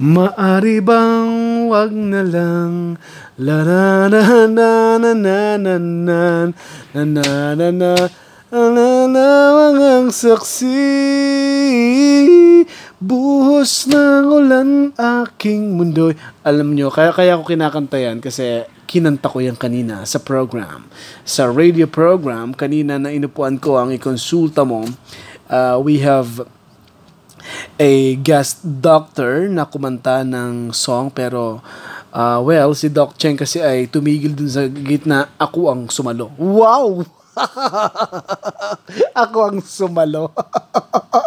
Maari bang wag na lang La na na na na na na na na na na na na na mga saksi Buhos ng ulan aking mundo'y Alam nyo, kaya, kaya ako kinakanta yan kasi kinanta ko yan kanina sa program. Sa radio program, kanina na inupuan ko ang ikonsulta mo, uh, we have a guest doctor na kumanta ng song pero uh, well, si Doc Cheng kasi ay tumigil dun sa gitna, ako ang sumalo. Wow! ako ang sumalo.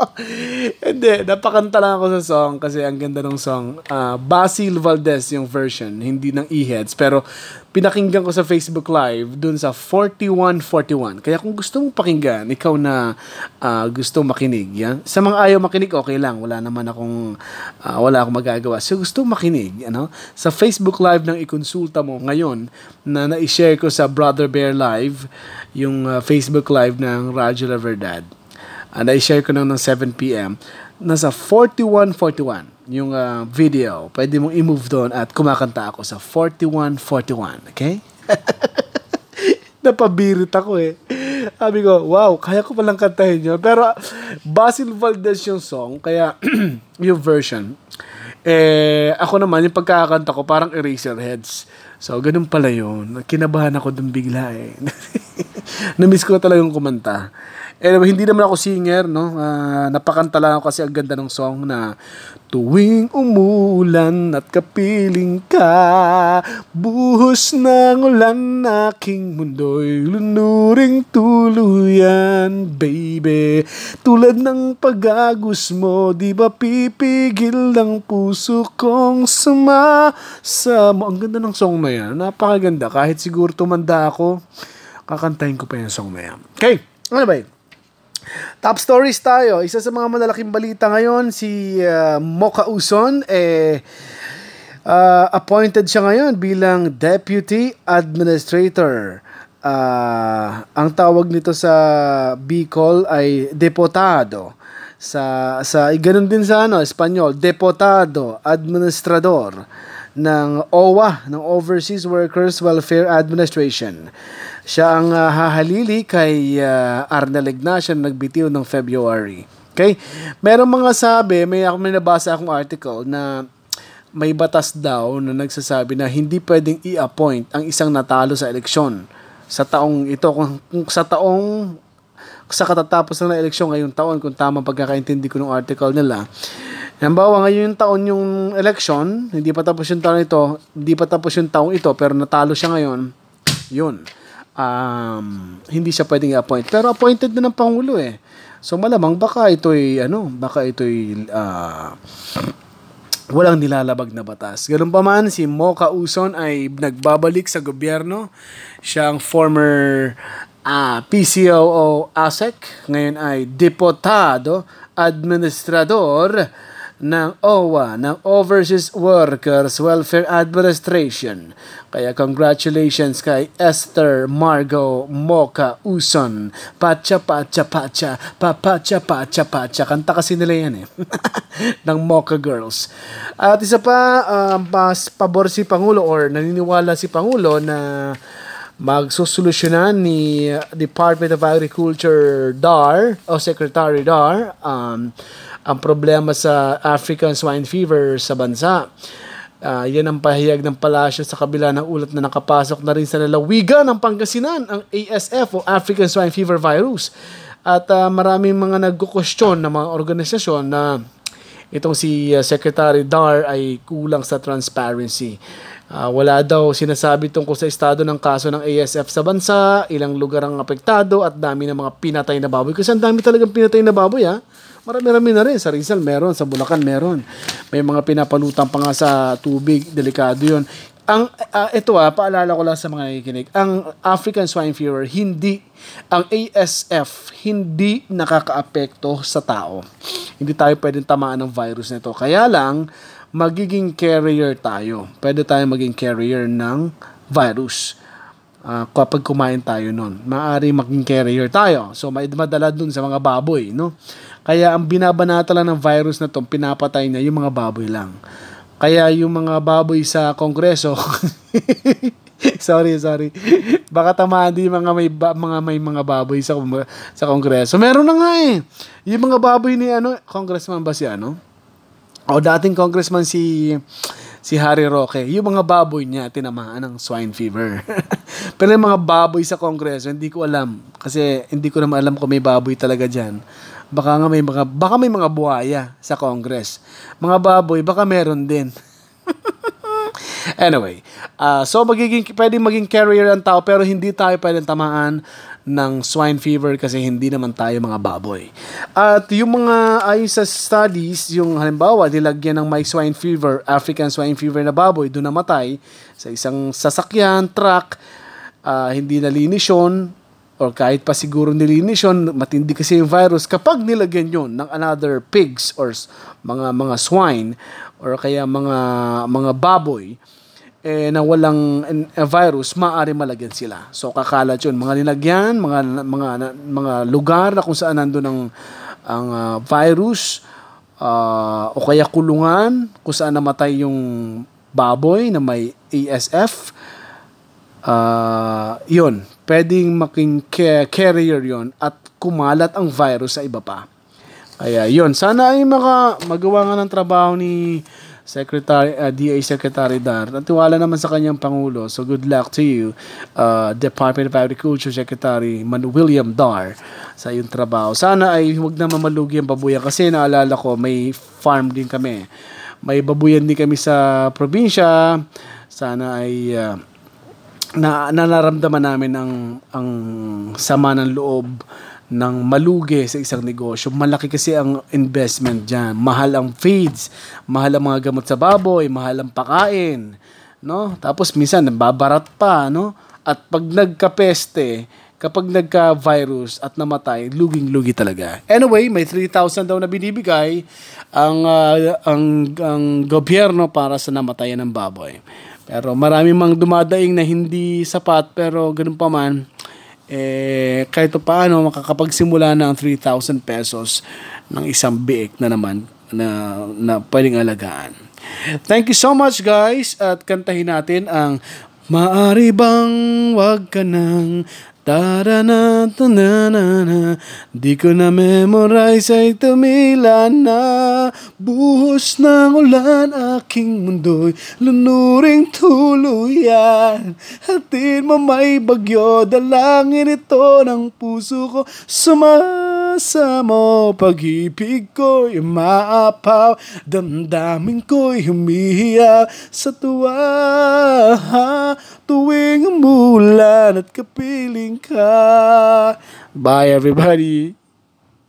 Hindi, napakanta lang ako sa song kasi ang ganda ng song. Uh, Basil Valdez yung version, hindi ng E-Heads. Pero pinakinggan ko sa Facebook Live dun sa 4141. Kaya kung gusto mong pakinggan, ikaw na uh, gusto makinig, yan. Sa mga ayaw makinig, okay lang. Wala naman akong, uh, wala akong magagawa. So gusto makinig, ano? Sa Facebook Live ng ikonsulta mo ngayon na na-share ko sa Brother Bear Live, yung uh, Facebook Live ng Radyo Verdad. And I-share ko na ng 7pm. Nasa 4141 yung uh, video. Pwede mong i-move doon at kumakanta ako sa 4141. Okay? Napabirit ako eh. Sabi ko, wow, kaya ko palang kantahin yun. Pero Basil Valdez yung song, kaya yung version. Eh, ako naman, yung pagkakanta ko, parang Eraserheads. So, ganun pala yun. Kinabahan ako dun bigla eh. Namiss ko talagang kumanta. Anyway, hindi naman ako singer, no? Uh, napakanta lang ako kasi ang ganda ng song na Tuwing umulan at kapiling ka Buhos ng ulan aking mundo'y lunuring tuluyan, baby. Tulad ng pagagos mo, di ba pipigil ang puso kong sumasama Ang ganda ng song na yan, napakaganda. Kahit siguro tumanda ako, kakantahin ko pa yung song na yan. Okay, ano ba yun? Top stories tayo. Isa sa mga malalaking balita ngayon, si uh, Mocha Uson, eh, uh, appointed siya ngayon bilang Deputy Administrator. Uh, ang tawag nito sa Bicol ay Deputado. Sa, sa ganun din sa ano, Espanyol, Deputado, Administrador ng OWA, ng Overseas Workers Welfare Administration. Siya ang uh, hahalili kay uh, Arnel Ignacio na nagbitiw ng February. Okay? Merong mga sabi, may ako may nabasa akong article na may batas daw na nagsasabi na hindi pwedeng i-appoint ang isang natalo sa eleksyon sa taong ito kung, kung sa taong sa katatapos ng eleksyon ngayong taon kung tama pagkakaintindi ko ng article nila Halimbawa, ngayon yung taon yung election, hindi pa tapos yung taon ito, hindi pa tapos yung taong ito, pero natalo siya ngayon, yun. Um, hindi siya pwedeng i-appoint. Pero appointed na ng Pangulo eh. So malamang baka ito'y, ano, baka ito'y, uh, walang nilalabag na batas. Ganun pa man, si Mocha Uson ay nagbabalik sa gobyerno. Siya ang former uh, PCOO ASEC, ngayon ay deputado, administrador, ng OWA, ng Overseas Workers Welfare Administration. Kaya congratulations kay Esther Margo Moka Uson. Pacha, pacha, pacha, papacha, pacha, pacha. Kanta kasi nila yan eh. ng Moka Girls. At isa pa, um, pas pabor si Pangulo or naniniwala si Pangulo na magsosolusyonan ni Department of Agriculture DAR o Secretary DAR um, ang problema sa African swine fever sa bansa. Uh, yan ang pahayag ng palasyo sa kabila ng ulat na nakapasok na rin sa lalawigan ng Pangasinan, ang ASF o African Swine Fever Virus. At uh, maraming mga nagkukwestiyon ng mga organisasyon na itong si uh, Secretary Dar ay kulang sa transparency. Uh, wala daw sinasabi tungkol sa estado ng kaso ng ASF sa bansa, ilang lugar ang apektado at dami ng mga pinatay na baboy. Kasi ang dami talagang pinatay na baboy ha. Marami-rami na rin. Sa Rizal meron, sa Bulacan meron. May mga pinapalutang pa nga sa tubig. Delikado yon ang uh, ito ah, paalala ko lang sa mga nakikinig. Ang African swine fever, hindi ang ASF hindi nakakaapekto sa tao. Hindi tayo pwedeng tamaan ng virus nito. Kaya lang magiging carrier tayo. Pwede tayo maging carrier ng virus uh, kapag kumain tayo nun. Maari maging carrier tayo. So, madala dun sa mga baboy, no? Kaya ang binabanata lang ng virus na to, pinapatay niya yung mga baboy lang. Kaya yung mga baboy sa kongreso, sorry, sorry. Baka tamaan din mga may ba, mga may mga baboy sa sa kongreso. Meron na nga eh. Yung mga baboy ni ano, congressman ba si ano? O dating congressman si si Harry Roque, yung mga baboy niya tinamaan ng swine fever. Pero yung mga baboy sa kongreso, hindi ko alam. Kasi hindi ko naman alam kung may baboy talaga dyan. Baka nga may mga, baka may mga buhaya sa Congress. Mga baboy, baka meron din. anyway, uh, so magiging, pwedeng maging carrier ang tao pero hindi tayo pwedeng tamaan ng swine fever kasi hindi naman tayo mga baboy. At yung mga ayon sa studies, yung halimbawa nilagyan ng may swine fever, African swine fever na baboy, doon namatay sa isang sasakyan, truck, uh, hindi nalinis yun, or kahit pa siguro nilinis yun, matindi kasi yung virus, kapag nilagyan yun ng another pigs or mga mga swine or kaya mga mga baboy, eh, na walang uh, virus, maaari malagyan sila. So kakalat 'yun, mga linagyan, mga mga mga lugar na kung saan nandoon ang ang uh, virus uh, o kaya kulungan kung saan namatay yung baboy na may ASF. Uh, 'yun, pwedeng making carrier 'yon at kumalat ang virus sa iba pa. Kaya 'yun, sana ay maka magawa nga ng trabaho ni Secretary uh, DA Secretary Dar. Natiwala naman sa kanyang pangulo. So good luck to you, uh, Department of Agriculture Secretary Man William Dar sa iyong trabaho. Sana ay huwag na mamalugi ang babuyan kasi naalala ko may farm din kami. May babuyan din kami sa probinsya. Sana ay uh, na nanaramdaman namin ang ang sama ng loob ng malugi sa isang negosyo. Malaki kasi ang investment dyan. Mahal ang feeds, mahal ang mga gamot sa baboy, mahal ang pakain. No? Tapos minsan, nababarat pa. No? At pag nagkapeste, kapag nagka-virus at namatay, luging-lugi talaga. Anyway, may 3,000 daw na binibigay ang, uh, ang, ang gobyerno para sa namatayan ng baboy. Pero marami mang dumadaing na hindi sapat, pero ganun pa man, eh, kahit paano makakapagsimula na ang 3,000 pesos ng isang biik na naman na, na pwedeng alagaan. Thank you so much guys at kantahin natin ang Maari bang wag ka nang Tara na, na, na, na. Di ko na memorize ay tumila na Buhos ng ulan aking mundo'y Lunuring tuluyan Hatid mo may bagyo Dalangin ito ng puso ko Sumasamo Pag-ibig ko'y maapaw Damdamin ko'y humihiya Sa tuwa Tuwing umulan at kapiling ka. Bye, everybody.